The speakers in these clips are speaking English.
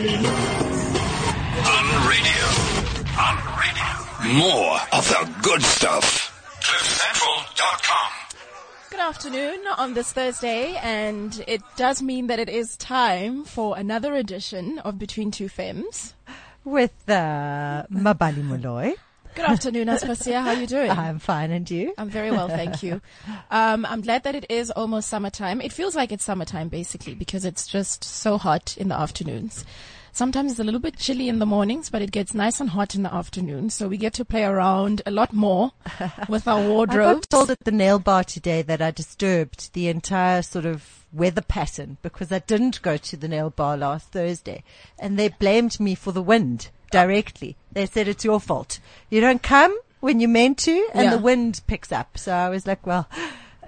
On radio. On radio. More of the good stuff. CliffCentral.com. Good afternoon on this Thursday, and it does mean that it is time for another edition of Between Two Femmes. with uh, Mabali Molloy. Good afternoon, Aspasia. How are you doing? I'm fine, and you? I'm very well, thank you. Um, I'm glad that it is almost summertime. It feels like it's summertime basically because it's just so hot in the afternoons. Sometimes it's a little bit chilly in the mornings, but it gets nice and hot in the afternoon. So we get to play around a lot more with our wardrobe. I got told at the nail bar today that I disturbed the entire sort of weather pattern because I didn't go to the nail bar last Thursday, and they blamed me for the wind directly. They said it's your fault. You don't come when you're meant to, and Yeah. the wind picks up. So I was like, well,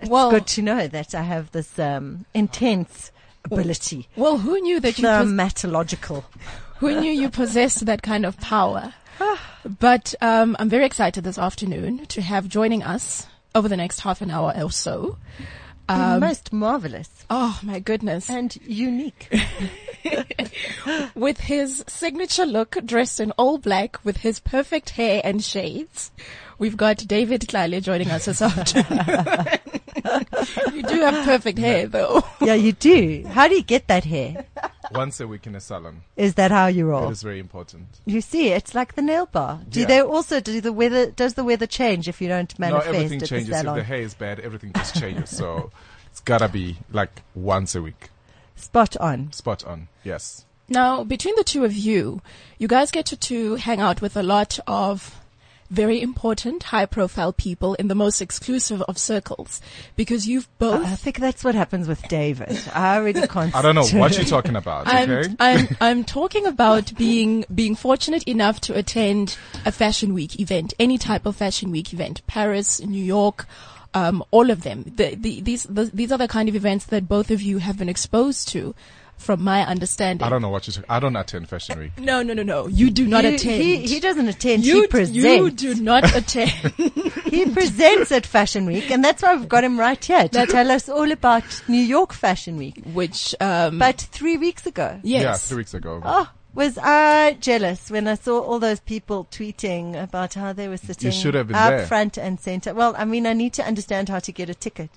it's Well- good to know that I have this um, intense ability. Well, who knew that you pos- Dermatological. Who knew you possessed that kind of power? But um, I'm very excited this afternoon to have joining us over the next half an hour or so. Um, most marvelous oh my goodness! and unique. With his signature look, dressed in all black, with his perfect hair and shades, we've got David Tlale joining us this afternoon. You do have perfect hair, though. yeah, you do. How do you get that hair? once a week in a salon. Is that how you roll? is very important. You see, it's like the nail bar. Do Yeah. they also do the weather? Does the weather change if you don't manifest no, everything at changes. the If the hair is bad, everything just changes. so it's gotta be like once a week. Spot on. Spot on. Yes. Now, between the two of you, you guys get to, to hang out with a lot of very important, high-profile people in the most exclusive of circles because you've both. I think that's what happens with David. I already can't. I don't know what you're talking about. Okay. I'm, I'm, I'm talking about being, being fortunate enough to attend a fashion week event, any type of fashion week event, Paris, New York, um, all of them. The, the, these, the, these are the kind of events that both of you have been exposed to, from my understanding. I don't know what you're talking. I don't attend Fashion Week. No, no, no, no. You do not he, attend. He, he doesn't attend. you, he presents. you do not attend. he presents at Fashion Week, and that's why we've got him right here to tell us all about New York Fashion Week. which, um, But three weeks ago. Yeah, three weeks ago. Oh, was I jealous when I saw all those people tweeting about how they were sitting should have been up there. front and center? Well, I mean, I need to understand how to get a ticket.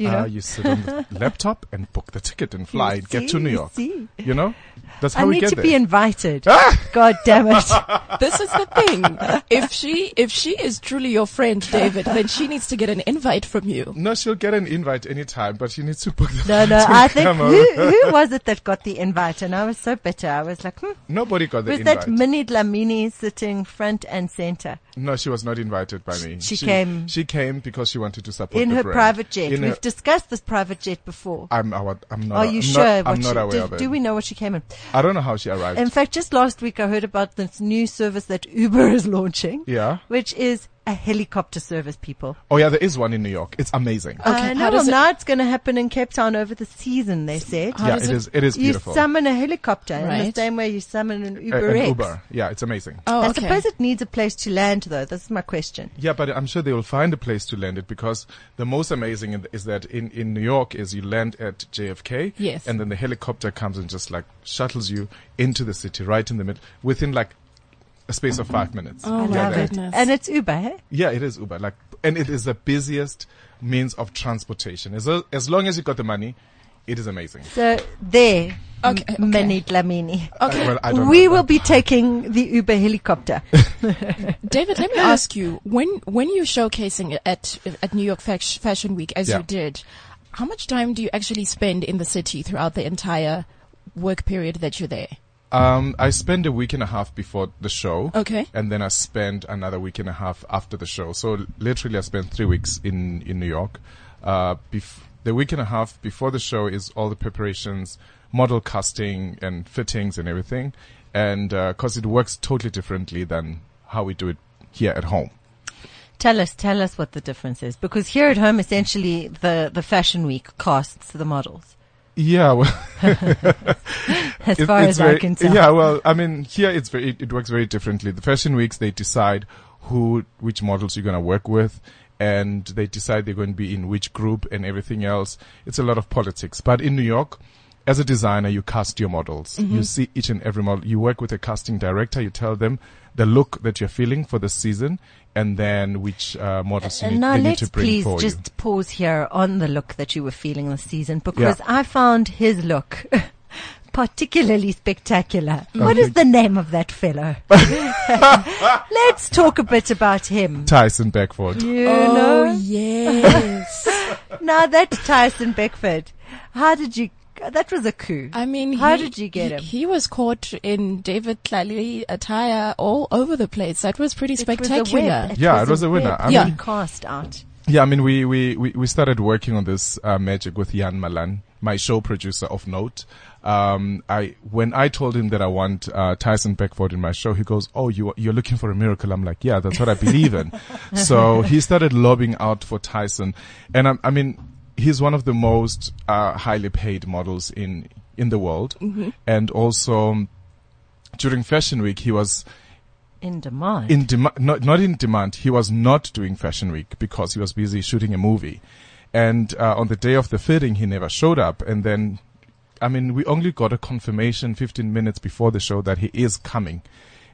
You know, Uh, you sit on the laptop and book the ticket and fly, You get see, to New York. see. You know, that's how I we need get to there. be invited. Ah! God damn it. this is the thing. If she, if she is truly your friend, David, then she needs to get an invite from you. no, she'll get an invite anytime, but she needs to book the No, no, I think who, who was it that got the invite? And I was so bitter. I was like, hmm, Nobody got the was invite. that Minnie Dlamini sitting front and center no, she was not invited by me. She came- She came because she wanted to support in the her brand. private jet? In We've her- discussed this private jet before. I'm, I, I'm not. Are you I'm sure? Not, I'm not she, aware do, of it. do we know what she came in? I don't know how she arrived. In fact, just last week I heard about this new service that Uber is launching, yeah. which is a helicopter service, people. Oh yeah, there is one in New York. It's amazing. Okay, uh, how no, does it- now it's going to happen in Cape Town over the season, they said. How yeah, does it it- is. It is You summon a helicopter in the same way you summon an Uber an X. Uber. Yeah, it's amazing. Oh, I okay. suppose it needs a place to land, though. That's my question. Yeah, but I'm sure they will find a place to land it because the most amazing is that in, in New York is you land at JFK. Yes. And then the helicopter comes and just like shuttles you into the city right in the middle within like a space of five minutes. Oh, You're my there. goodness. And it's Uber, hey? Yeah, it is Uber. Like, and it is the busiest means of transportation. As, as long as you got the money, it is amazing. So there, Okay, M- okay. Minnie Dlamini. Okay. Uh, well, We will that. be taking the Uber helicopter. David, let me ask you, when, when you're showcasing at, at New York Fashion Week, as Yeah. you did, how much time do you actually spend in the city throughout the entire work period that you're there? Um, I spend a week and a half before the show. Okay. And then I spend another week and a half after the show. So literally I spent three weeks in, in New York. Uh, bef- the week and a half before the show is all the preparations, model casting and fittings and everything. And, uh 'cause cause it works totally differently than how we do it here at home. Tell us, tell us what the difference is. Because here at home, essentially, the, the fashion week costs the models. Yeah, well, As it- far as I very- can tell. Yeah, well, I mean, here it's very, it, it works very differently. The fashion weeks, they decide who, which models you're going to work with and they decide they're going to be in which group and everything else. It's a lot of politics. But in New York, as a designer, you cast your models. Mm-hmm. You see each and every model. You work with a casting director. You tell them the look that you're feeling for the season, and then which uh, models you need, now let's to bring please for just you. pause here on the look that you were feeling this season because I found his look particularly spectacular. What is the name of that fellow? let's talk a bit about him. Tyson Beckford. You Oh know, yes. now that's Tyson Beckford. How did you? That was a coup. I mean, How he- did you get he- him? He was caught in David Tlale attire all over the place. That was pretty It was a spectacular. web. Yeah, it was a winner. web I that mean- cast out. Yeah, I mean, we, we, we, we started working on this uh, magic with Jan Malan, my show producer of note. Um, I when I told him that I want uh, Tyson Beckford in my show, he goes, "Oh, you you're looking for a miracle." I'm like, "Yeah, that's what I believe in." so he started lobbying out for Tyson, and I, I mean, he's one of the most uh, highly paid models in in the world, and also um, during Fashion Week, he was In demand. in demand, not, not in demand. He was not doing Fashion Week because he was busy shooting a movie. And uh, on the day of the fitting, he never showed up. And then, I mean, we only got a confirmation 15 minutes before the show that he is coming.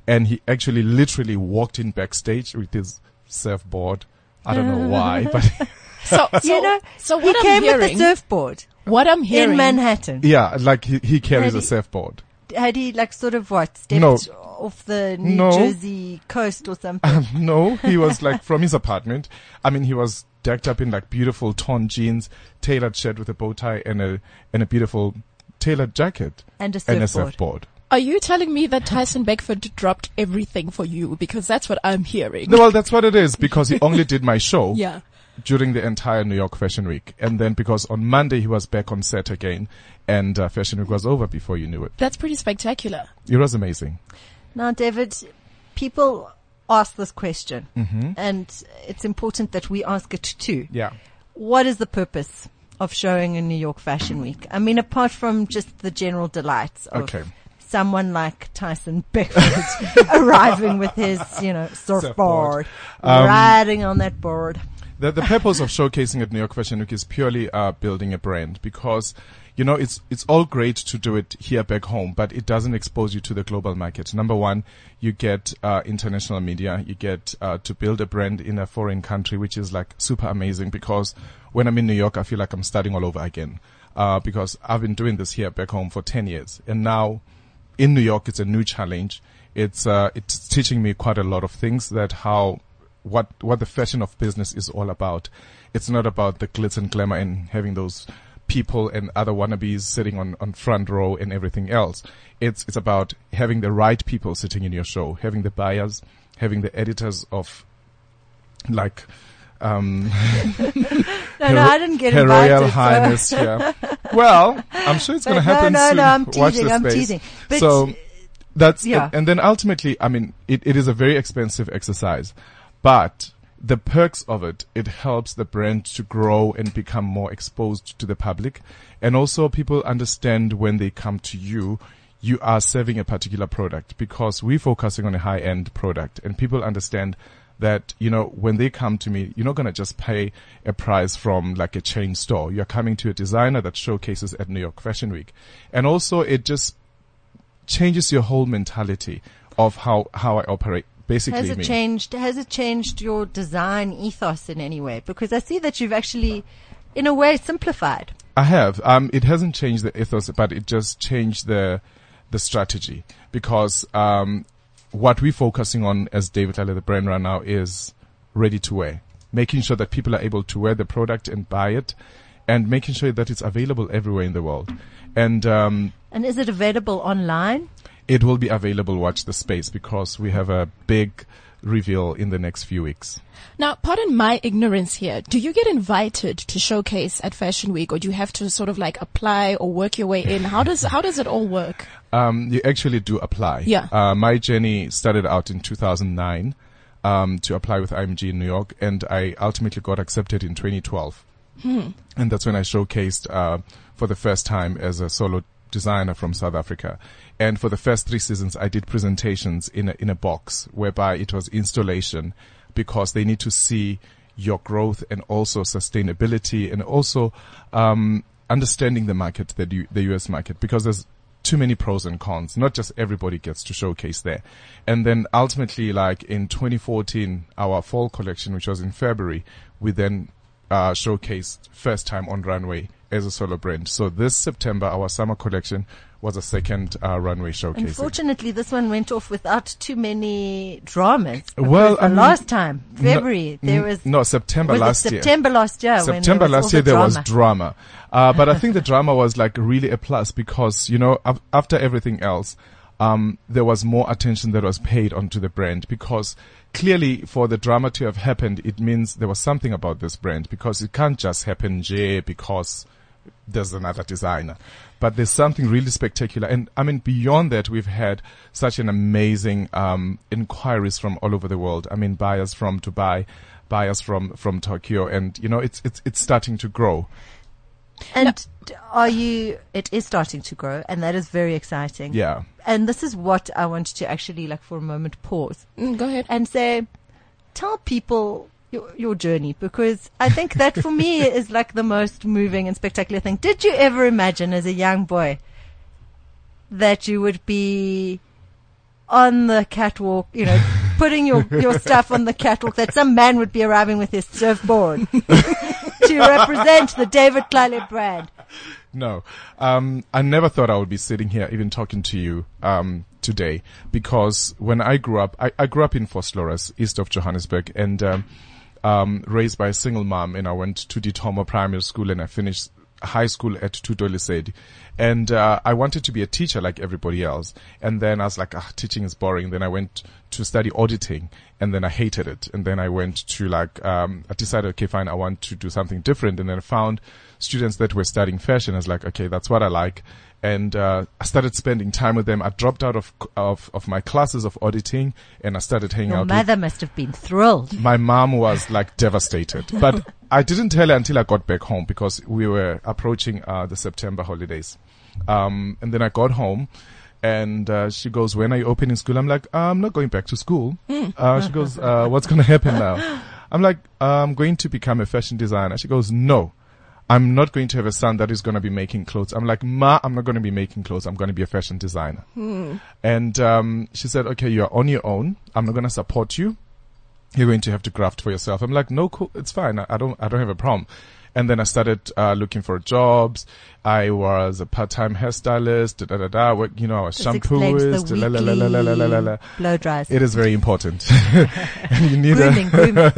And he actually literally walked in backstage with his surfboard. I don't know why, but So, so, you know, so he what I'm came with a surfboard what I'm hearing, in Manhattan. yeah, like he, he carries Had a he- surfboard. Had he like sort of what stepped No. off the New No. Jersey coast or something? Um, no, he was like from his apartment. I mean, he was decked up in like beautiful torn jeans, tailored shirt with a bow tie and a, and a beautiful tailored jacket and a and a surfboard. surfboard. Are you telling me that Tyson Beckford dropped everything for you? Because that's what I'm hearing. No, well, that's what it is because he only did my show Yeah. During the entire New York Fashion Week. And then because on Monday he was back on set again and uh, Fashion Week was over before you knew it. That's pretty spectacular. It was amazing. Now, David, people ask this question, Mm-hmm. and it's important that we ask it too. Yeah. What is the purpose of showing in New York Fashion Week? I mean, apart from just the general delights of Okay. someone like Tyson Beckford arriving with his, you know, surfboard, Surfboard. Um, riding on that board. The, the purpose of showcasing at New York Fashion Week is purely uh, building a brand because, you know, it's it's all great to do it here back home, but it doesn't expose you to the global market. Number one, you get uh, international media, you get uh, to build a brand in a foreign country, which is like super amazing because when I'm in New York, I feel like I'm starting all over again uh, because I've been doing this here back home for 10 years. And now in New York, it's a new challenge. It's, uh, it's teaching me quite a lot of things that how, what, what the fashion of business is all about. It's not about the glitz and glamour and having those people and other wannabes sitting on, on front row and everything else. It's, it's about having the right people sitting in your show, having the buyers, having the editors of like, um, No, Her- no, I didn't get Her invited. Royal so- Highness, yeah. Well, I'm sure it's going to no, happen no, soon. no, I'm Watch teasing, the I'm space. teasing. But so that's yeah. and, and then ultimately, I mean, it, it is a very expensive exercise, but the perks of it, it helps the brand to grow and become more exposed to the public, and also people understand when they come to you. You are serving a particular product because we're focusing on a high end product and people understand that, you know, when they come to me, you're not going to just pay a price from like a chain store. You're coming to a designer that showcases at New York Fashion Week. And also it just changes your whole mentality of how, how I operate. Basically, Has it me. changed? Has it changed your design ethos in any way? Because I see that you've actually, in a way, simplified. I have. Um, it hasn't changed the ethos, but it just changed the the strategy because um, what we're focusing on as David Tlale, the brand right now, is ready to wear, making sure that people are able to wear the product and buy it, and making sure that it's available everywhere in the world. And um, And is it available online? It will be available. Watch the space because we have a big reveal in the next few weeks. Now, pardon my ignorance here. Do you get invited to showcase at Fashion Week or do you have to sort of like apply or work your way in? How does, how does it all work? Um, you actually do apply. Yeah. Uh, my journey started out in 2009 um, to apply with IMG in New York, and I ultimately got accepted in 2012. And that's when I showcased uh, for the first time as a solo designer from South Africa. And for the first three seasons, I did presentations in a, in a box whereby it was installation because they need to see your growth and also sustainability and also um, understanding the market, the, the US market, because there's too many pros and cons. Not just everybody gets to showcase there. And then ultimately, like in 2014, our fall collection, which was in February, we then uh, showcased first time on runway as a solo brand. So this September, our summer collection was a second uh, runway showcase. Unfortunately, this one went off without too many dramas. Well, I mean, last time, February, No, there was no September was last year. September last year. September last the year there was drama. drama, uh, but I think the drama was like really a plus because you know af- after everything else, um, there was more attention that was paid onto the brand because clearly for the drama to have happened, it means there was something about this brand because it can't just happen J because there's another designer. But there's something really spectacular. And I mean, beyond that, we've had such an amazing, um, inquiries from all over the world. I mean, buyers from Dubai, buyers from, from Tokyo. And, you know, it's, it's, it's starting to grow. And are you? It is starting to grow, and that is very exciting. Yeah. And this is what I wanted to actually like for a moment pause Mm, go ahead. and say, tell people your, your journey because I think that for me is like the most moving and spectacular thing. Did you ever imagine as a young boy that you would be on the catwalk, you know, putting your, your stuff on the catwalk, that some man would be arriving with his surfboard to represent the David Tlale brand? No, um, I never thought I would be sitting here even talking to you um, today because when I grew up, I, I grew up in Vosloorus, east of Johannesburg, and um, um, raised by a single mom. And I went to Ditomo Primary School and I finished high school at Tutolisedi. And uh, I wanted to be a teacher like everybody else. And then I was like, ah, teaching is boring. Then I went to study auditing and then I hated it. And then I went to like, um, I decided, okay, fine, I want to do something different. And then I found students that were studying fashion. I was like, okay, that's what I like. And, uh, I started spending time with them. I dropped out of, of, of my classes of auditing and I started hanging Your out with mother must have been thrilled. my mom was like devastated, but I didn't tell her until I got back home because we were approaching uh, the September holidays. Um, and then I got home and uh, she goes, when are you opening school? I'm like, I'm not going back to school. Uh, she goes, uh, what's going to happen now? I'm like, I'm going to become a fashion designer. She goes, no. I'm not going to have a son that is going to be making clothes. I'm like, Ma, I'm not going to be making clothes. I'm going to be a fashion designer. And um, she said, okay, you're on your own. I'm not going to support you you're going to have to graft for yourself. I'm like, no, cool, it's fine. I, I don't, I don't have a problem. And then I started uh, looking for jobs. I was a part-time hairstylist. Da da da. da you know, I was This shampooist. La, la, la, la, la, la, la, la, blow dries. It is very important. and you need a- grooming, grooming.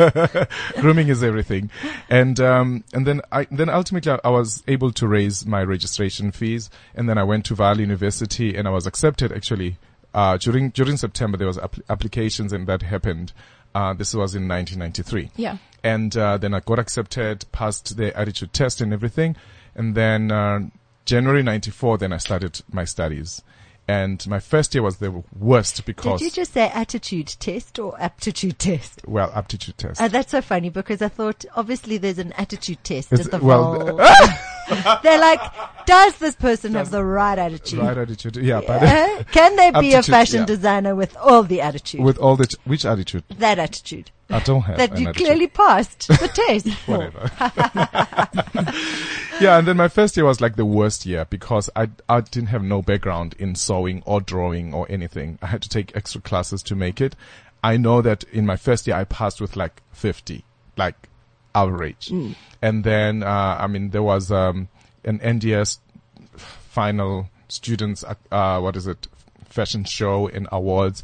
grooming is everything. And um, and then I then ultimately I, I was able to raise my registration fees, and then I went to Vaal University, and I was accepted actually. Uh, during during September there was app- applications, and that happened. Uh, this was in 1993. Yeah. And uh, then I got accepted, passed the attitude test and everything, and then uh, January '94, then I started my studies. And my first year was the worst because Did you just say attitude test or aptitude test? well aptitude test. Uh, that's so funny because I thought obviously there's an attitude test It's- at the well. They're like, does this person have the right attitude? right attitude, yeah, but Uh, Can they be a fashion yeah. designer with all the attitude? with all the t- which attitude? that attitude I don't have that you clearly passed the test. whatever. yeah, and then my first year was like the worst year because I I didn't have no background in sewing or drawing or anything. I had to take extra classes to make it. I know that in my first year I passed with like 50, like average. And then uh, I mean there was um, an NDS final students uh, what is it fashion show and awards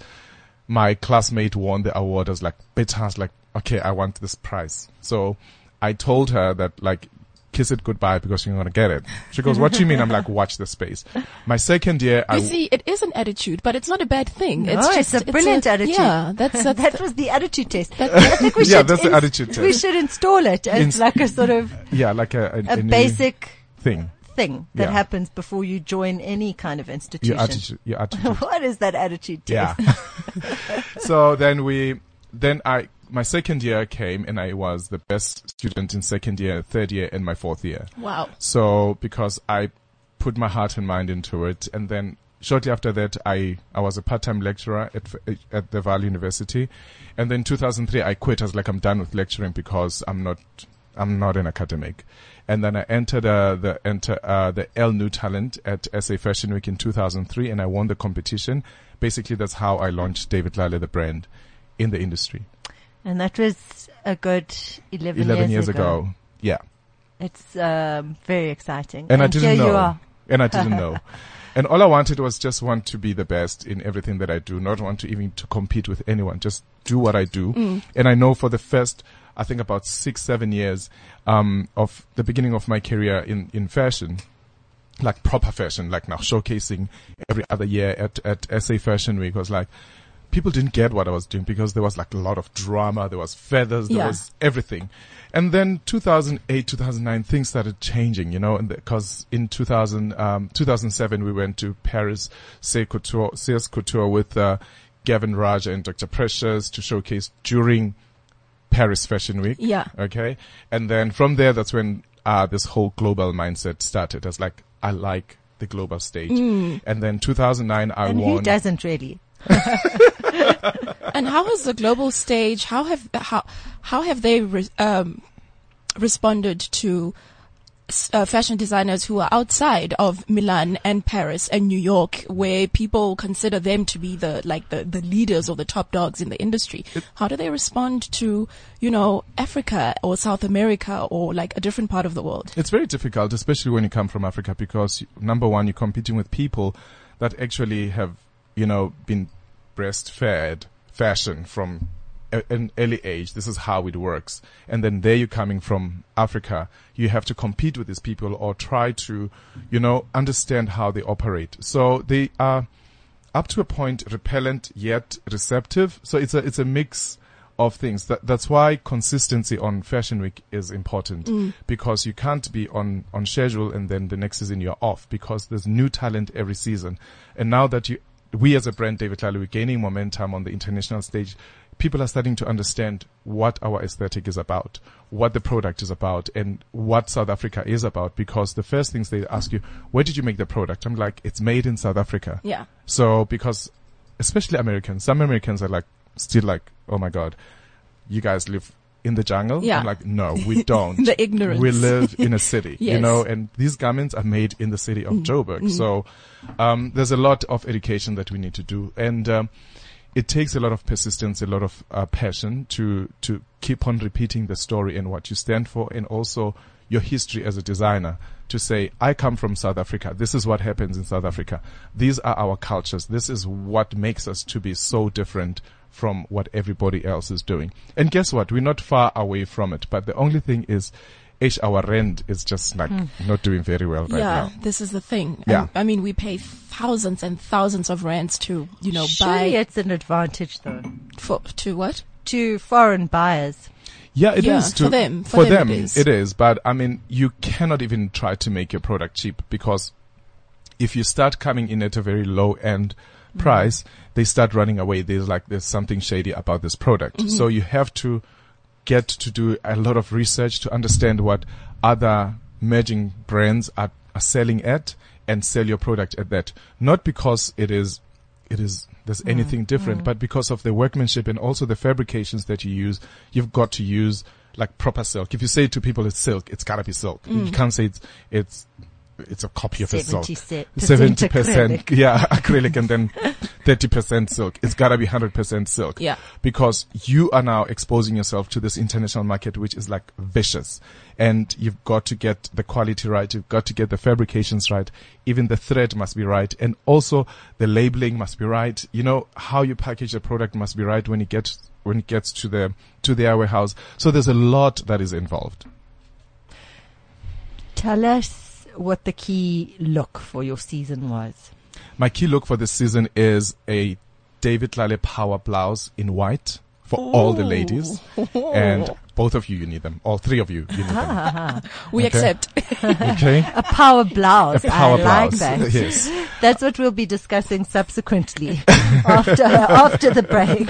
my classmate won the award. I was like, bitch, I was like, okay, I want this prize. So I told her that like, kiss it goodbye because you're going to get it. She goes, what do you mean? I'm like, watch the space. My second year, I, You see, it is an attitude, but it's not a bad thing. No, it's it's, just a brilliant attitude. Yeah, that's, that's that was the attitude test. That- I think we Yeah, should that's the attitude test. We should install it as Inst- like a sort of yeah, like a, a, a new basic thing. Thing that Yeah. happens before you join any kind of institution. Your attitude, your attitude. what is that attitude test? Yeah. so then we, then I, my second year came and I was the best student in second year, third year and my fourth year. wow. So because I put my heart and mind into it, and then shortly after that, I I was a part-time lecturer at at the Vaal University, and then 2003 I quit. I was like, I'm done with lecturing because I'm not I'm not an academic. And then I entered uh, the enter uh, the Elle New Talent at SA Fashion Week in 2003, and I won the competition. Basically, that's how I launched David Tlale, the brand, in the industry. And that was a good 11, 11 years ago. ago. Yeah. It's um, very exciting. and I didn't here know. you are. And I didn't know. And all I wanted was just want to be the best in everything that I do, not want to even to compete with anyone, just do what I do. Mm. And I know for the first, I think about six, seven years, um, of the beginning of my career in, in fashion, like proper fashion, like now showcasing every other year at, at SA Fashion Week was like, people didn't get what I was doing because there was like a lot of drama, there was feathers, there Yeah. was everything. And then 2008, 2009, things started changing, you know, because in 2000, um, 2007, we went to Paris, Say Couture, CS Couture with, uh, Gavin Rajah and Dr. Precious to showcase during Paris Fashion Week. Yeah. Okay. And then from there, that's when, uh, this whole global mindset started. As like, I like the global stage. And then 2009, I And won. who doesn't really? And how has the global stage? How have how how have they re, um, responded to s- uh, fashion designers who are outside of Milan and Paris and New York, where people consider them to be the like the, the leaders or the top dogs in the industry? How do they respond to you know Africa or South America or like a different part of the world? It's very difficult, especially when you come from Africa, because number one, you're competing with people that actually have, you know, been breastfed fashion from an early age. This is how it works. And then there you're coming from Africa. You have to compete with these people or try to, you know, understand how they operate. So they are up to a point repellent yet receptive. So it's a, it's a mix of things. That, that's why consistency on Fashion Week is important mm. because you can't be on, on schedule and then the next season you're off because there's new talent every season. And now that you, we as a brand, David Tlale, we're gaining momentum on the international stage. People are starting to understand what our aesthetic is about, what the product is about, and what South Africa is about. Because the first things they ask you, where did you make the product? I'm like, it's made in South Africa. Yeah. So because, especially Americans, some Americans are like, still like, oh my God, you guys live in the jungle? Yeah. I'm like, no, we don't. The ignorance. We live in a city, you know, and these garments are made in the city of Joburg. So, um, there's a lot of education that we need to do. And, um, it takes a lot of persistence, a lot of uh, passion to to keep on repeating the story and what you stand for, and also your history as a designer. To say, I come from South Africa. This is what happens in South Africa. These are our cultures. This is what makes us to be so different from what everybody else is doing. And guess what? We're not far away from it. But the only thing is, H, our rent is just like not doing very well right yeah, now. this is the thing. Yeah. And, I mean, we pay thousands and thousands of rands to, you know, Surely buy it's an advantage though for to what? to foreign buyers. Yeah, it is Yeah, to, for them- for them it is. It is, but I mean, you cannot even try to make your product cheap because if you start coming in at a very low end Mm-hmm. price, they start running away. There's like there's something shady about this product. Mm-hmm. So you have to get to do a lot of research to understand what other merging brands are, are selling at and sell your product at that. Not because it is it is there's Mm, anything different, but because of the workmanship and also the fabrications that you use, you've got to use like proper silk. If you say to people it's silk, it's gotta be silk. Mm. You can't say it's it's it's a copy of a silk. 70% Seventy percent, acrylic. yeah, acrylic, and then thirty percent silk. It's gotta be hundred percent silk. Yeah. because you are now exposing yourself to this international market, which is like vicious, and you've got to get the quality right. You've got to get the fabrications right. Even the thread must be right, and also the labeling must be right. You know how you package the product must be right when it gets when it gets to the to the warehouse. So there's a lot that is involved. Tell us what the key look for your season was. My key look for this season is a David Tlale power blouse in white for all the ladies. And both of you, you need them. All three of you, you need them. We Okay. accept. Okay? A power blouse. A power I like that. Yes. That's what we'll be discussing subsequently after after the break.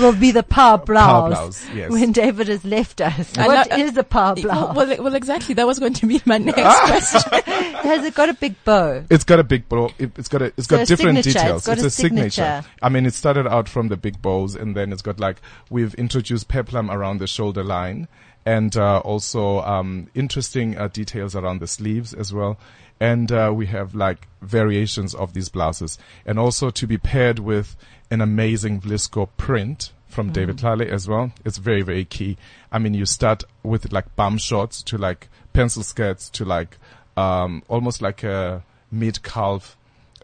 Will be the power blouse. Power blouse, yes. When David has left us. I What know- is a power well, blouse? well, well, exactly. That was going to be my next Ah. question. Has it got a big bow? It's got a big bow. It, it's got a, it's So got a different signature. details. It's got a signature. I mean, it started out from the big bows and then it's got like, we've introduced peplum around the shoulder the line. And uh, also um, interesting uh, details around the sleeves as well. And uh, we have like variations of these blouses. And also to be paired with an amazing Vlisco print from David Tlale as well. It's very, very key. I mean, you start with like bum shorts to like pencil skirts to like um, almost like a mid calf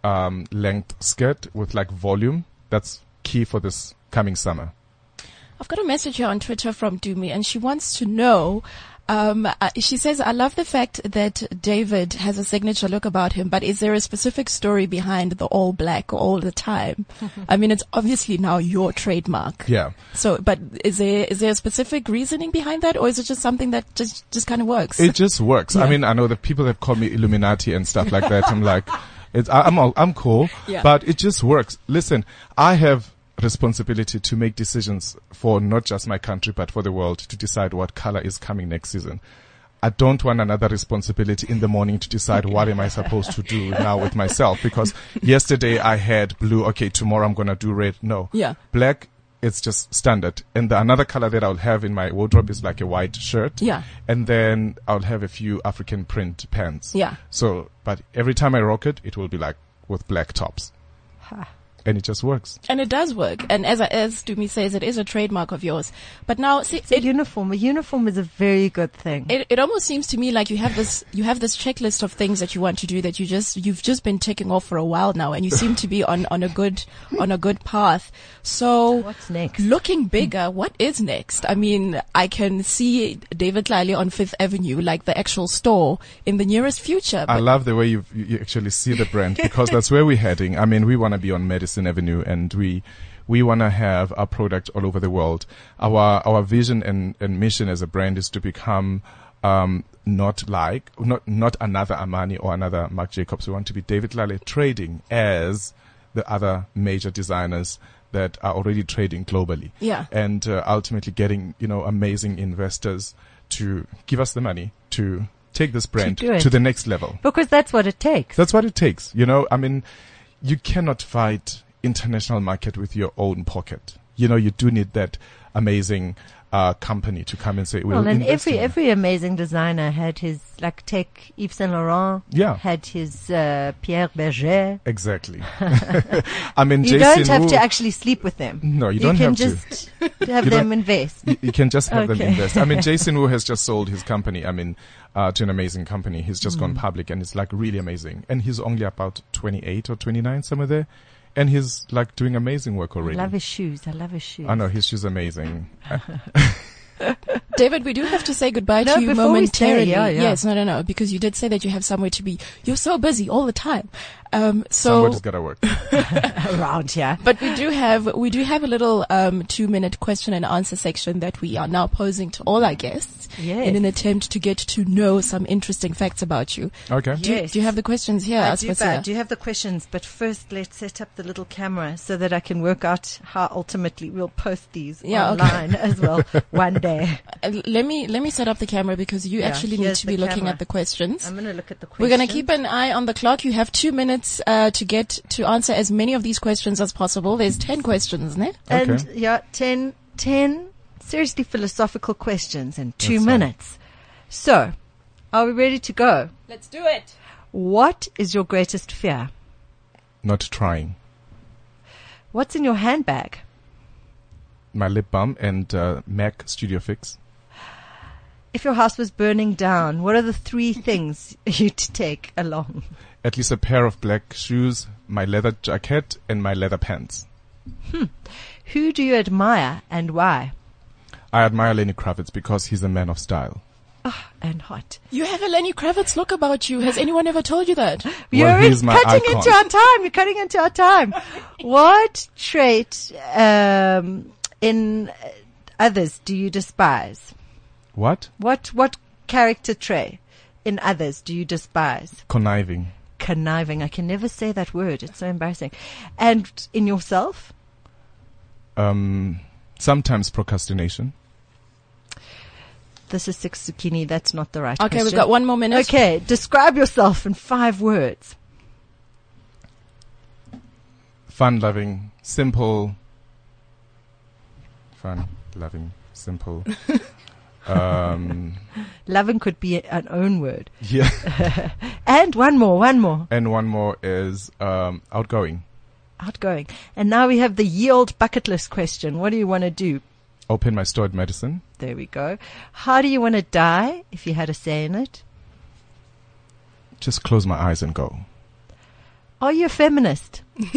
um, length skirt with like volume. That's key for this coming summer. I've got a message here on Twitter from Dumi, and she wants to know. Um, uh, she says, "I love the fact that David has a signature look about him, but is there a specific story behind the all black all the time? I mean, it's obviously now your trademark. Yeah. So, but is there is there a specific reasoning behind that, or is it just something that just just kind of works? It just works. I mean, I know that people have called me Illuminati and stuff like that. I'm like, it's, I- I'm, all, I'm cool, Yeah. but it just works. Listen, I have responsibility to make decisions for not just my country, but for the world to decide what color is coming next season. I don't want another responsibility in the morning to decide what am I supposed to do now with myself because yesterday I had blue. Okay, tomorrow I'm going to do red. No. Yeah. Black, it's just standard. And the another color that I'll have in my wardrobe is like a white shirt. Yeah. And then I'll have a few African print pants. Yeah. So, but every time I rock it, it will be like with black tops. And it just works. and it does work. And as as Dumi says, it is a trademark of yours. But now, see, A it, uniform. A uniform is a very good thing. it, it almost seems to me like you have this you have this checklist of things that you want to do that you just you've just been ticking off for a while now and you seem to be on on a good on a good path so What's next? looking bigger what is next i mean i can see david tlale on fifth avenue like the actual store in the nearest future I love the way you you actually see the brand because that's where we're heading. I mean, we want to be on Madison Avenue and we we want to have our product all over the world. Our our vision and, and mission as a brand is to become um, not like not not another Armani or another Marc Jacobs. We want to be David Tlale trading as the other major designers that are already trading globally. Yeah. And uh, ultimately getting, you know, amazing investors to give us the money to take this brand it. to the next level. Because that's what it takes. That's what it takes. You know, I mean, you cannot fight international market with your own pocket. You know, you do need that amazing uh, company to come and say, we'll Well, and every in every amazing designer had his like take Yves Saint Laurent. Yeah. Had his uh, Pierre Bergé. Exactly. I mean, You Jason don't have Wu- to actually sleep with them. No, you don't can have to. just have them invest. you, you can just have them invest. I mean, Jason Wu has just sold his company. I mean, uh, to an amazing company. He's just Mm. gone public and it's like really amazing. And he's only about 28 or 29, somewhere there. And he's like doing amazing work already. I love his shoes. I love his shoes. I know he's just amazing. david we do have to say goodbye No, to you before we say, momentarily yeah, yeah. yes no no no because you did say that you have somewhere to be you're so busy all the time um so Somebody's got to work. around here. But we do have we do have a little um, two minute question and answer section that we are now posing to all our guests Yes. in an attempt to get to know some interesting facts about you. Okay. Do, Yes. do you have the questions here? I do, Aspasia? but I do have the questions, but first let's set up the little camera so that I can work out how ultimately we'll post these Yeah, okay. online as well one day. Uh, let me let me set up the camera because you Yeah, actually need to be looking camera. at the questions. I'm going to look at the questions. We're going to keep an eye on the clock. You have two minutes uh, to get to answer as many of these questions as possible. There's ten questions, ne? And Okay. yeah, 10, 10 seriously philosophical questions in two That's fine. minutes. So, are we ready to go? Let's do it. What is your greatest fear? Not trying. What's in your handbag? My lip balm and uh, Mac Studio Fix. If your house was burning down, what are the three things you'd take along? At least a pair of black shoes, my leather jacket, and my leather pants. Who do you admire and why? I admire Lenny Kravitz because he's a man of style. Ah, And hot. You have a Lenny Kravitz look about you. Has anyone ever told you that? You're he's my cutting icon. into our time. You're cutting into our time. what trait um, in uh, others do you despise? What? What what character trait in others do you despise? Conniving. Conniving. I can never say that word. It's so embarrassing. And in yourself? Um, sometimes procrastination. This is six zucchini. That's not the right Okay, question. we've got one more minute. Okay, describe yourself in five words. Fun loving, simple. Fun loving, simple. Um, Loving could be an own word. yeah. And one more, one more. and one more is um, outgoing. Outgoing. And now we have the ye old bucket list question. What do you want to do? Open my stored medicine. There we go. How do you want to die if you had a say in it? Just close my eyes and go. Are you a feminist?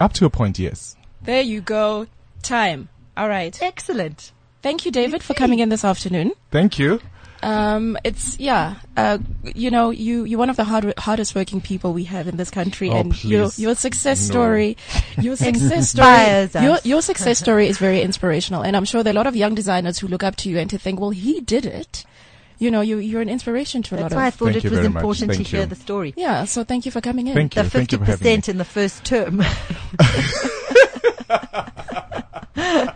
Up to a point, yes. There you go. Time. All right. Excellent. Thank you, David, for coming in this afternoon. Thank you. Um, it's yeah. Uh, you know, you you're one of the hard, hardest working people we have in this country, Oh, and your please. your success No. story, your success story, your your success story is very inspirational, and I'm sure there are a lot of young designers who look up to you and to think, well, he did it. You know, you you're an inspiration to a That's lot of. People. That's why I thought Thank it was important to Thank hear the story. Yeah. So thank you for coming in. Thank you. The fifty for having me. percent in the first term.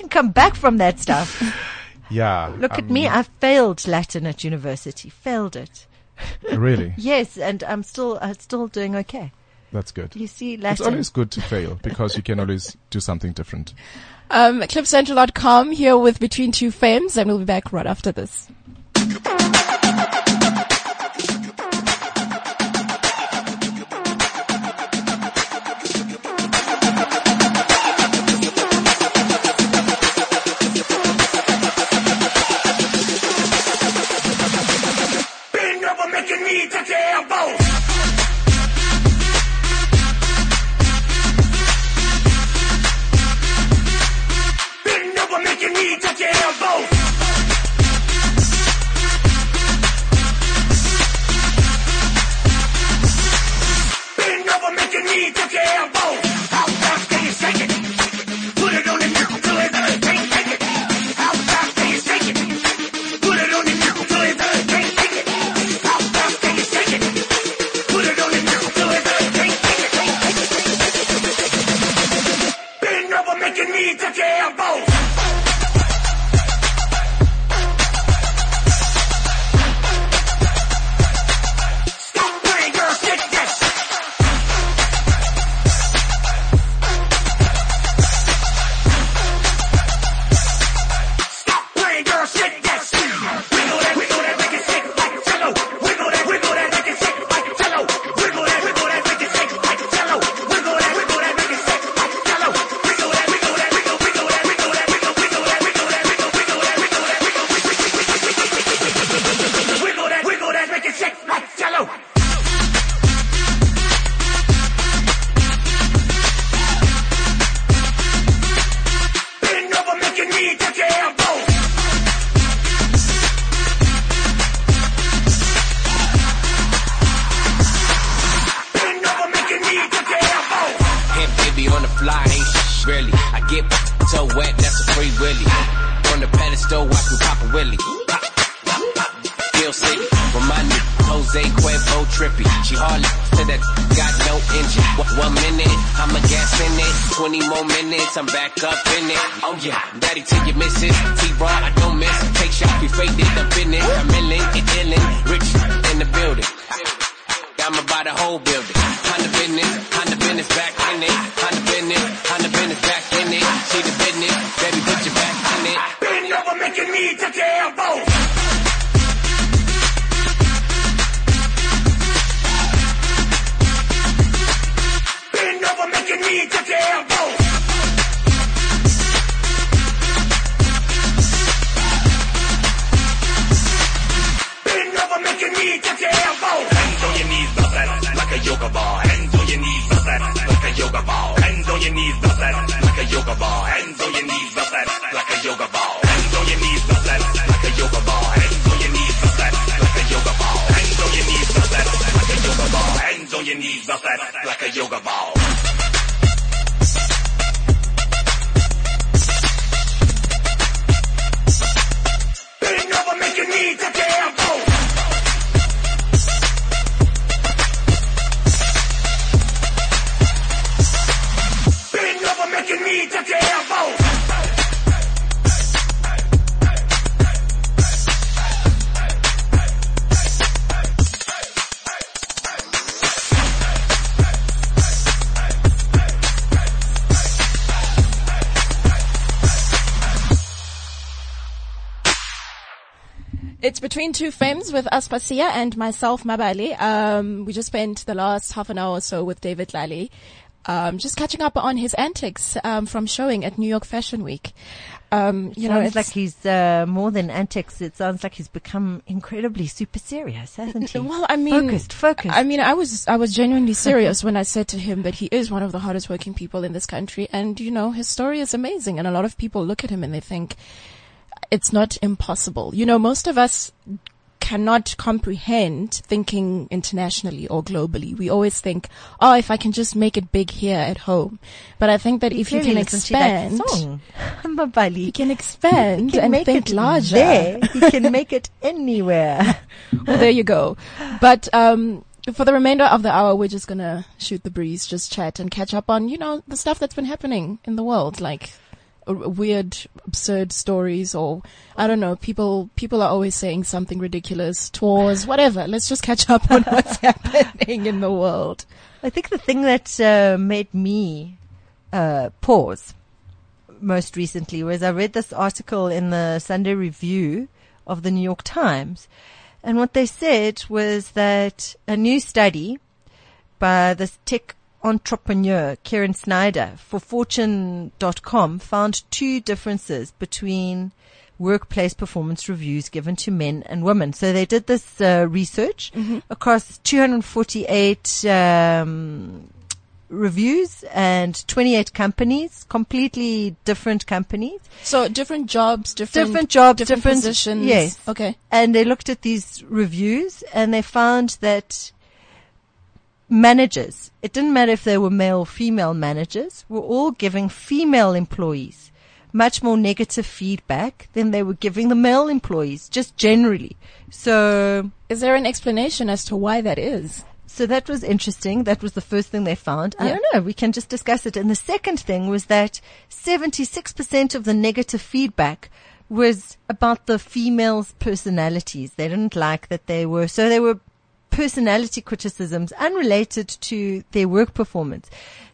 you can come back from that stuff. Yeah. Look at um, me. I failed Latin at university. Failed it. Really? Yes, and I'm still I'm still doing okay. That's good. You see, It's Latin. always good to fail because you can always do something different. Um, CliffCentral.com here with Between Two Femmes, and we'll be back right after this. With Aspasia and myself, Mabali. Um, we just spent the last half an hour or so with David Tlale, um, just catching up on his antics um, from showing at New York Fashion Week. Um, you know, it's like he's uh, more than antics. It sounds like he's become incredibly super serious, hasn't he? Well, I mean, focused, focused. I mean, I was I was genuinely serious when I said to him that he is one of the hardest working people in this country, and you know, his story is amazing, and a lot of people look at him and they think it's not impossible. You know, most of us cannot comprehend thinking internationally or globally. We always think, oh, if I can just make it big here at home. But I think that if you can expand, you can expand can and make think it larger. there. He can make it anywhere. well, there you go. But um, for the remainder of the hour, we're just gonna shoot the breeze, just chat and catch up on you know the stuff that's been happening in the world, like weird, absurd stories, or I don't know. People people are always saying something ridiculous, tours, whatever. Let's just catch up on what's happening in the world. I think the thing that uh, made me uh, pause most recently was I read this article in the Sunday Review of the New York Times, and what they said was that a new study by this tech entrepreneur Kieran Snyder for Fortune.com found two differences between workplace performance reviews given to men and women. So they did this uh, research across 248 um, reviews and 28 companies, completely different companies. So different jobs, different Different jobs, different, different- positions. yes. Okay. And they looked at these reviews and they found that managers, it didn't matter if they were male or female managers, were all giving female employees much more negative feedback than they were giving the male employees, just generally. So, Is there an explanation as to why that is? so that was interesting. That was the first thing they found. I Yeah. don't know. We can just discuss it. And the second thing was that 76% of the negative feedback was about the females' personalities. They didn't like that they were, so they were personality criticisms unrelated to their work performance.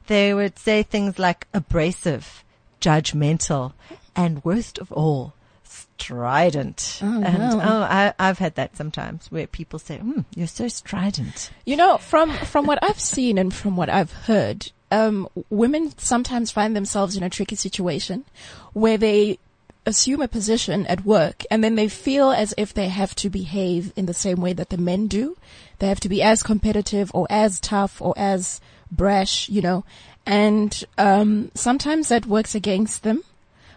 They would say things like abrasive, judgmental, and worst of all, strident. Oh, and no. oh, I, I've had that sometimes where people say, hmm, you're so strident. You know, from from what I've seen and from what I've heard, um, women sometimes find themselves in a tricky situation where they assume a position at work and then they feel as if they have to behave in the same way that the men do. They have to be as competitive or as tough or as brash, you know, and um, sometimes that works against them.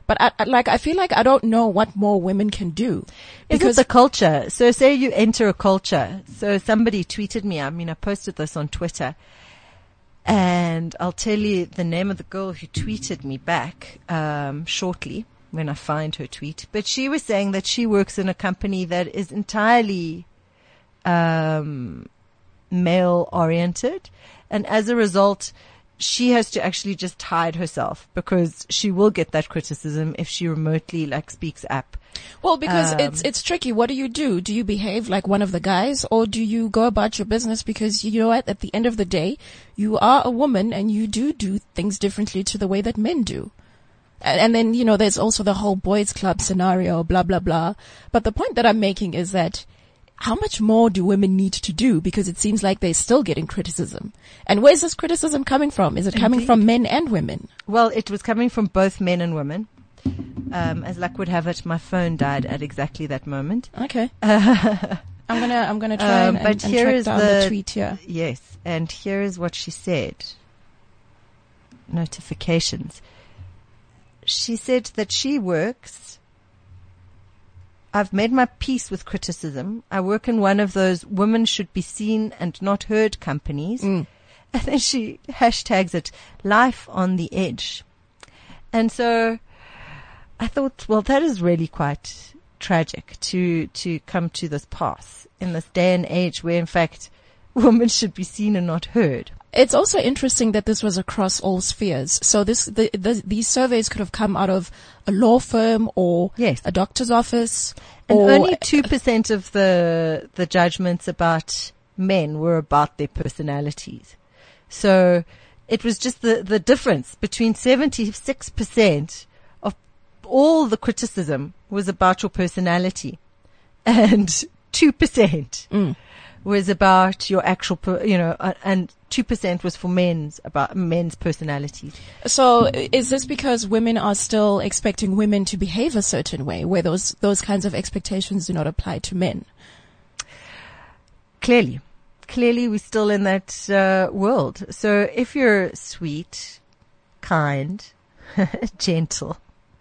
But I, I- like, I feel like I don't know what more women can do Because the culture. So say you enter a culture. So somebody tweeted me. I mean, I posted this on Twitter and I'll tell you the name of the girl who tweeted me back, um, shortly when I find her tweet. But she was saying that she works in a company that is entirely, um, male oriented. And as a result, she has to actually just hide herself because she will get that criticism if she remotely like speaks up. Well, because Um, it's it's tricky. What do you do? Do you behave like one of the guys, or do you go about your business? Because you know what, at the end of the day, you are a woman, and you do do things differently to the way that men do. And, and then you know, there's also the whole boys' club scenario, blah blah blah. But the point that I'm making is that how much more do women need to do? Because it seems like they're still getting criticism. And where's this criticism coming from? Is it coming Indeed. from men and women? Well, it was coming from both men and women. Um, as luck would have it, my phone died at exactly that moment. Okay. I'm gonna I'm gonna try Um, and, but and here is down the- the tweet here. Yes, and here is what she said. Notifications. She said that she works. I've made my peace with criticism. I work in one of those women should be seen and not heard companies. Mm. And then she hashtags it life on the edge. And so I thought, well, that is really quite tragic to, to come to this pass in this day and age where in fact women should be seen and not heard. It's also interesting that this was across all spheres. So this, the, the, these surveys could have come out of a law firm or Yes. a doctor's office. And only 2% of the, the judgments about men were about their personalities. So it was just the, the difference between 76% of all the criticism was about your personality. and 2% was about your actual, you know, uh, and 2% was for men's, about men's personalities. So is this because women are still expecting women to behave a certain way where those, those kinds of expectations do not apply to men? Clearly. Clearly we're still in that, uh, world. So if you're sweet, kind, gentle,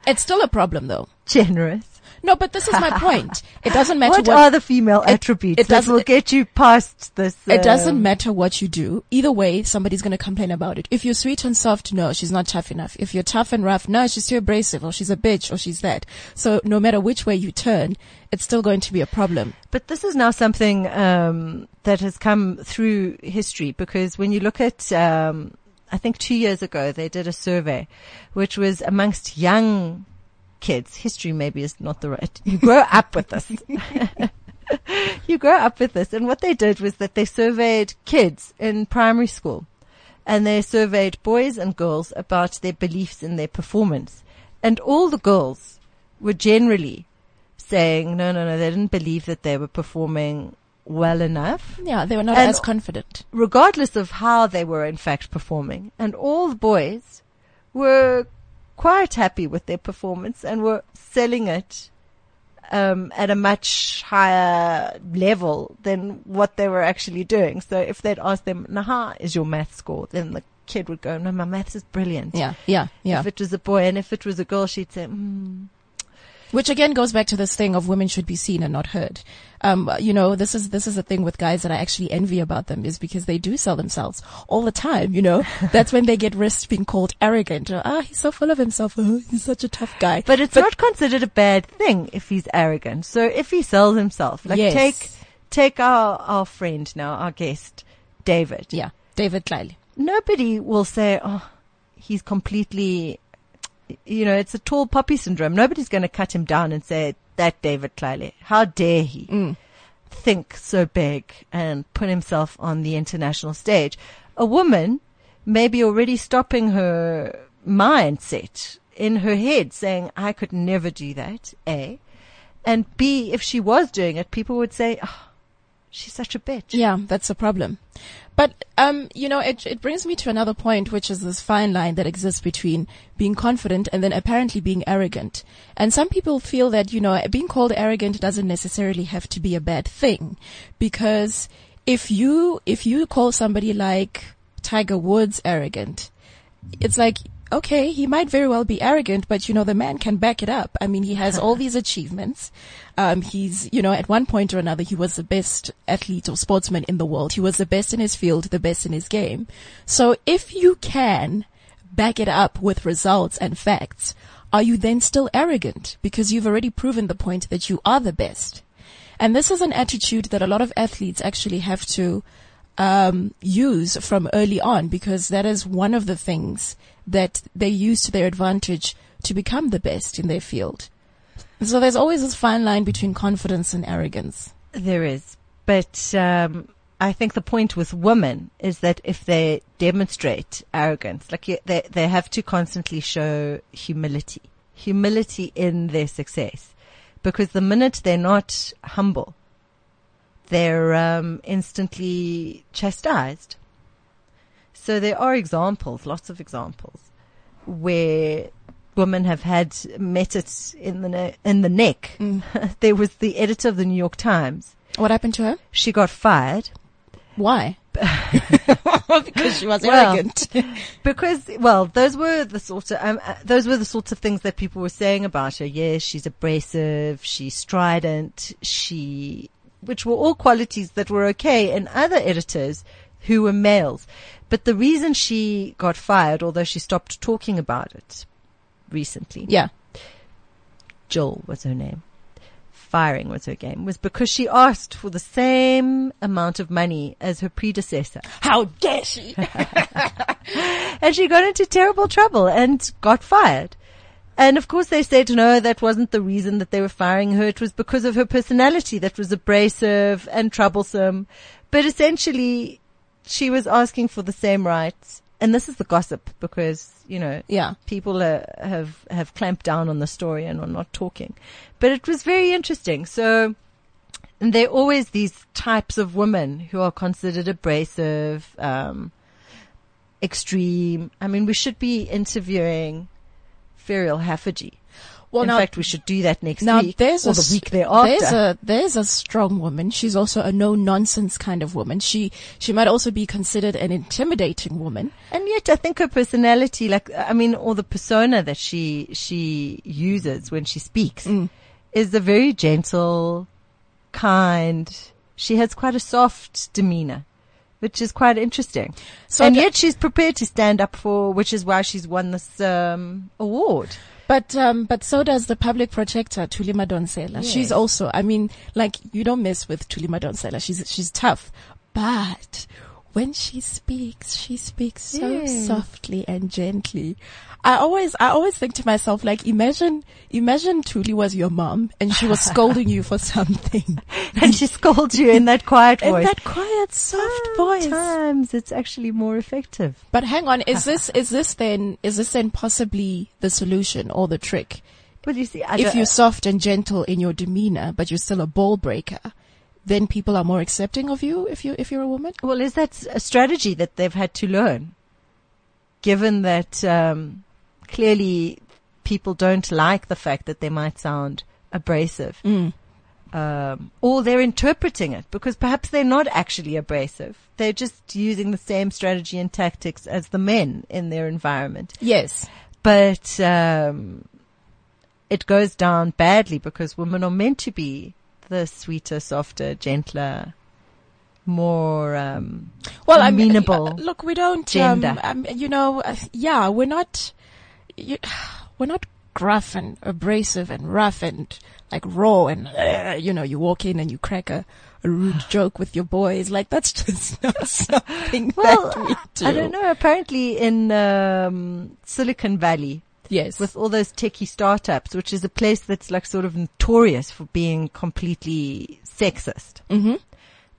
It's still a problem though. generous, No, but this is my point. It doesn't matter what, what, are the female attributes it that doesn't- will get you past this? It doesn't matter what you do. Either way, somebody's going to complain about it. If you're sweet and soft, no, she's not tough enough. If you're tough and rough, no, she's too abrasive or she's a bitch or she's that. So no matter which way you turn, it's still going to be a problem. But this is now something um, that has come through history because when you look at, um, I think two years ago they did a survey, which was amongst young kids. History maybe is not the right. You grow up with this. you grow up with this, and what they did was that they surveyed kids in primary school, and they surveyed boys and girls about their beliefs in their performance, and all the girls were generally saying, no, no, no, they didn't believe that they were performing well enough, Yeah, they were not And- as confident. regardless of how they were in fact performing. And all the boys were quite happy with their performance and were selling it um, at a much higher level than what they were actually doing. So if they'd asked them, "Now, how is your math score?" then the kid would go, "No, my maths is brilliant." Yeah, yeah, yeah. If it was a boy and if it was a girl, she'd say, mm, Which again goes back to this thing of women should be seen and not heard. Um, you know, this is, this is a thing with guys that I actually envy about them is because they do sell themselves all the time, you know? That's when they get risked being called arrogant or, ah, he's so full of himself. Oh, he's such a tough guy. But it's not considered a bad thing if he's arrogant. So if he sells himself, like Yes. take, take our, our friend now, our guest, David. yeah, David Tlale. Nobody will say, oh, he's completely, you know, it's a tall poppy syndrome. Nobody's going to cut him down and say, that David Tlale, how dare he mm. think so big and put himself on the international stage. A woman may be already stopping her mindset in her head saying, I could never do that, A. And B, if she was doing it, people would say, oh, she's such a bitch. Yeah, that's a problem. But, um, you know, it, it brings me to another point, which is this fine line that exists between being confident and then apparently being arrogant. And some people feel that, you know, being called arrogant doesn't necessarily have to be a bad thing. Because if you, if you call somebody like Tiger Woods arrogant, it's like, okay, he might very well be arrogant, but you know, the man can back it up. I mean, he has all these achievements. Um, he's, you know, at one point or another, he was the best athlete or sportsman in the world. He was the best in his field, the best in his game. So if you can back it up with results and facts, are you then still arrogant? Because you've already proven the point that you are the best. And this is an attitude that a lot of athletes actually have to um, use from early on because that is one of the things that they use to their advantage to become the best in their field. So there's always this fine line between confidence and arrogance. There is. But um, I think the point with women is that if they demonstrate arrogance, like you- they, they have to constantly show humility, humility in their success. Because the minute they're not humble, they're um, instantly chastised. So there are examples, lots of examples, where women have had met it in the ne- in the neck. there was the editor of the New York Times. What happened to her? She got fired Why? because she was Well, arrogant. because, well, those were the sort of um, uh, those were the sorts of things that people were saying about her. Yes, she's abrasive, she's strident, she, which were all qualities that were okay in other editors who were males. But the reason she got fired, although she stopped talking about it recently, yeah. Jill was her name. Firing was her game, was because she asked for the same amount of money as her predecessor. How dare she? and she got into terrible trouble and got fired. And of course they said no, that wasn't the reason that they were firing her. It was because of her personality that was abrasive and troublesome. But essentially she was asking for the same rights. And this is the gossip because, you know, yeah. people uh, have have clamped down on the story and are not talking. But it was very interesting. So And there are always these types of women who are considered abrasive, um, extreme. I mean, we should be interviewing Ferial Haffajee. Well, In now- fact, we should do that next Now week there's or a the week thereafter. There's a there's a strong woman. She's also a no nonsense kind of woman. She she might also be considered an intimidating woman. And yet I think her personality, like, I mean, or the persona that she, she uses when she speaks Mm. is a very gentle, kind, she has quite a soft demeanor, which is quite interesting. So and yet she's prepared to stand up for, which is why she's won this, um, award. But um, but so does the public protector Thuli Madonsela. She's also, I mean, like you don't mess with Thuli Madonsela. She's she's tough, but when she speaks, she speaks so Yes. softly and gently. I always I always think to myself, like imagine imagine Thuli was your mom and she was scolding you for something. And she scolds you in that quiet voice. In that quiet, soft voice. Sometimes it's actually more effective. But hang on, is this is this then is this then possibly the solution or the trick? But you see, if you're soft and gentle in your demeanor, but you're still a ball breaker, then people are more accepting of you if you if you're a woman. Well, is that a strategy that they've had to learn? Given that um, clearly people don't like the fact that they might sound abrasive, um, or they're interpreting it because perhaps they're not actually abrasive. They're just using the same strategy and tactics as the men in their environment. Yes. But um, it goes down badly because women are meant to be the sweeter, softer, gentler, more um, Well, I mean, amenable. uh, look, we don't, gender. um, um, you know, uh, yeah, we're not, you, we're not gruff and abrasive and rough and like raw and uh, you know, you walk in and you crack a, a rude joke with your boys. Like that's just not something Well, that we do. I don't know. Apparently, in um, Silicon Valley, Yes. with all those techie startups, which is a place that's like sort of notorious for being completely sexist, hmm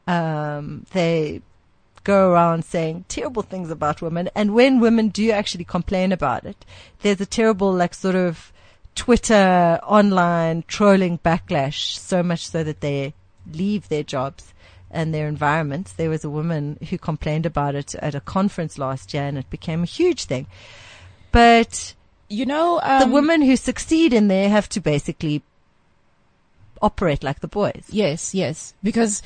um, they go around saying terrible things about women. And when women do actually complain about it, there's a terrible, like, sort of Twitter online trolling backlash, so much so that they leave their jobs and their environments. There was a woman who complained about it at a conference last year and it became a huge thing. But You know, um, the women who succeed in there have to basically operate like the boys. Yes, yes. Because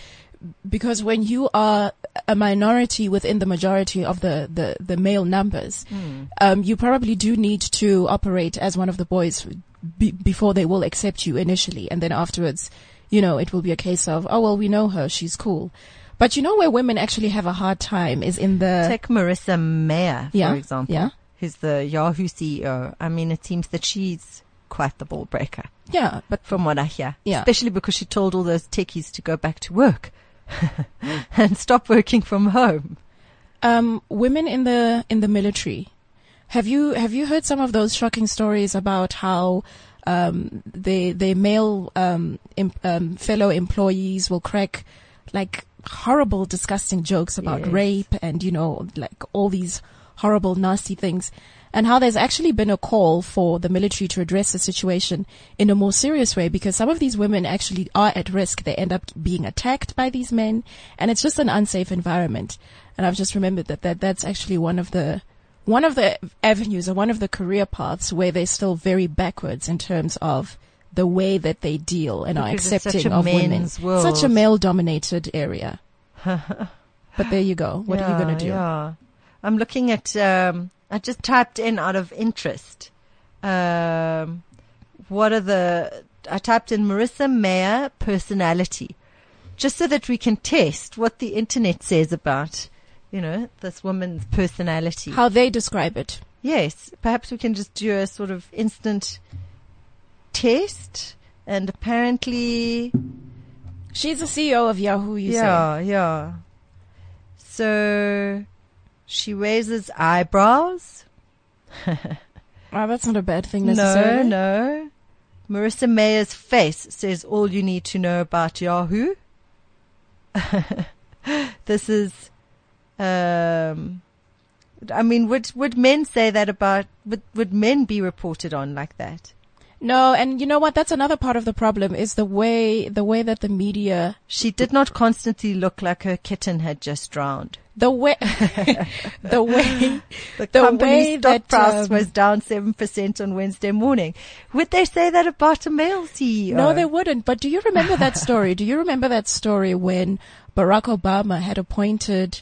because when you are a minority within the majority of the, the, the male numbers, um, you probably do need to operate as one of the boys be, before they will accept you initially. And then afterwards, you know, it will be a case of, oh, well, we know her. She's cool. But you know where women actually have a hard time is in the, Take Marissa Mayer, for Yeah, example, yeah. Who's the Yahoo CEO. I mean, it seems that she's quite the ball breaker, yeah, but from what I hear. Yeah. Especially because she told all those techies to go back to work and stop working from home. um, women in the in the military. Have you have you heard some of those shocking stories about how um, they their male um, em, um, fellow employees will crack like horrible, disgusting jokes about Yes. rape and you know like all these horrible, nasty things, and how there's actually been a call for the military to address the situation in a more serious way because some of these women actually are at risk. They end up being attacked by these men, and it's just an unsafe environment. And I've just remembered that, that that's actually one of the one of the avenues or one of the career paths where they're still very backwards in terms of the way that they deal and are Because such accepting of women. world. Such a male dominated area. but there you go. What are you going to do? Yeah. I'm looking at, um, I just typed in out of interest. Um, what are the, I typed in Marissa Mayer personality just so that we can test what the internet says about, you know, this woman's personality. How they describe it. Yes, perhaps we can just do a sort of instant test. And apparently, She's the CEO of Yahoo, you say. yeah, yeah. So she raises eyebrows. Oh, that's not a bad thing No, necessarily. no. Marissa Mayer's face says all you need to know about Yahoo. this is, um, I mean, would would men say that about? Would would men be reported on like that? No, and you know what? That's another part of the problem is the way, the way that the media, She did not constantly look like her kitten had just drowned. the way, the way, The, The way stock that, price um, was down 7% on Wednesday morning. Would they say that about a male CEO? no, they wouldn't. But do you remember that story? Do you remember that story when Barack Obama had appointed,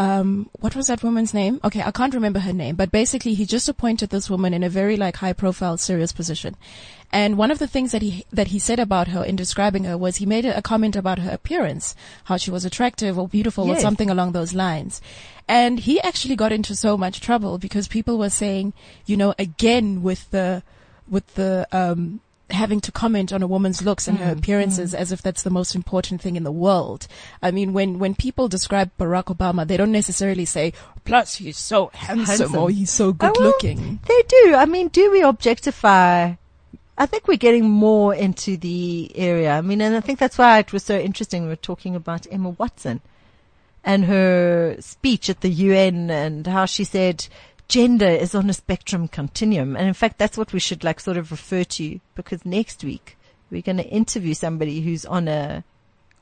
um, what was that woman's name? Okay, I can't remember her name, but basically he just appointed this woman in a very like high profile, serious position. And one of the things that he, that he said about her in describing her was he made a, comment about her appearance, how she was attractive or beautiful or something along those lines. And he actually got into so much trouble because people were saying, you know, again with the, with the, um, having to comment on a woman's looks and Mm, her appearances as if that's the most important thing in the world. I mean, when, when people describe Barack Obama, they don't necessarily say, plus he's so handsome, Handsome. or he's so Oh, good well, looking. They do. I mean, do we objectify? I think we're getting more into the area. I mean, and I think that's why it was so interesting. We were talking about Emma Watson and her speech at the UN and how she said gender is on a spectrum continuum. And in fact, that's what we should like sort of refer to because next week we're going to interview somebody who's on a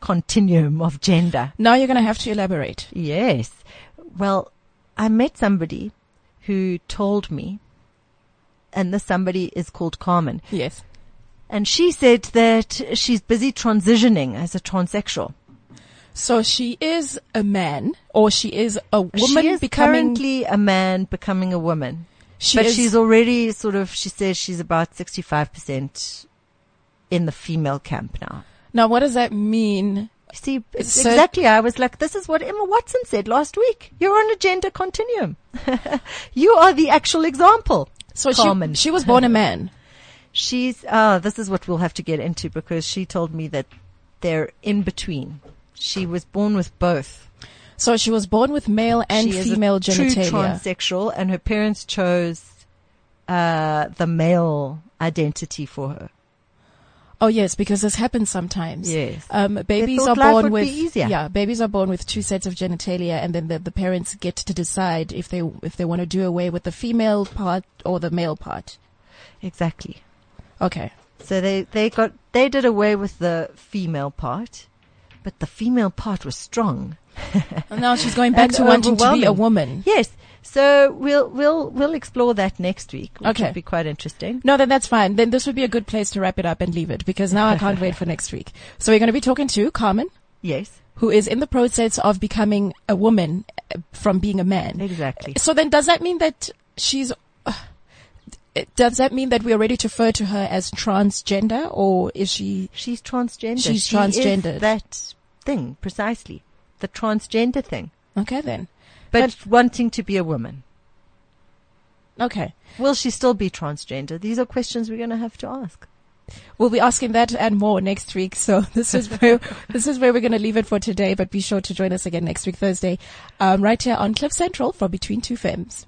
continuum of gender. Now you're going to have to elaborate. Yes. Well, I met somebody who told me, and this somebody is called Carmen, Yes. and she said that she's busy transitioning as a transsexual. So she is a man, or she is a woman she is becoming. currently a man becoming a woman, she but is, she's already sort of. She says she's about sixty-five percent in the female camp now. now, what does that mean? See, So- exactly. I was like, this is what Emma Watson said last week. You're on a gender continuum. you are the actual example. So Carmen. she she was born a man. She's, uh, this is what we'll have to get into because she told me that they're in between. She was born with both. So she was born with male and she is a female true transsexual and her parents chose, uh, the male identity for her. Oh yes, because this happens sometimes. Yes. Um, babies are born with yeah, babies are born with two sets of genitalia, and then the, the parents get to decide if they if they want to do away with the female part or the male part. Exactly. Okay. So they, they got, they did away with the female part, but the female part was strong. And now she's going back to wanting to be a woman. Yes. So we'll, we'll, we'll explore that next week, which Okay. would be quite interesting. No, then that's fine. Then this would be a good place to wrap it up and leave it because now I can't wait for next week. So we're going to be talking to Carmen, Yes. who is in the process of becoming a woman uh, from being a man. Exactly. So then does that mean that she's, uh, does that mean that we already refer to her as transgender or is she, She's transgender. She's She transgendered. is that thing, precisely. The transgender thing. okay then. But, wanting to be a woman. Okay. Will she still be transgender? These are questions we're going to have to ask. We'll be asking that and more next week. So this is where, this is where we're going to leave it for today, but be sure to join us again next week, Thursday, um, right here on Cliff Central for Between Two Femmes.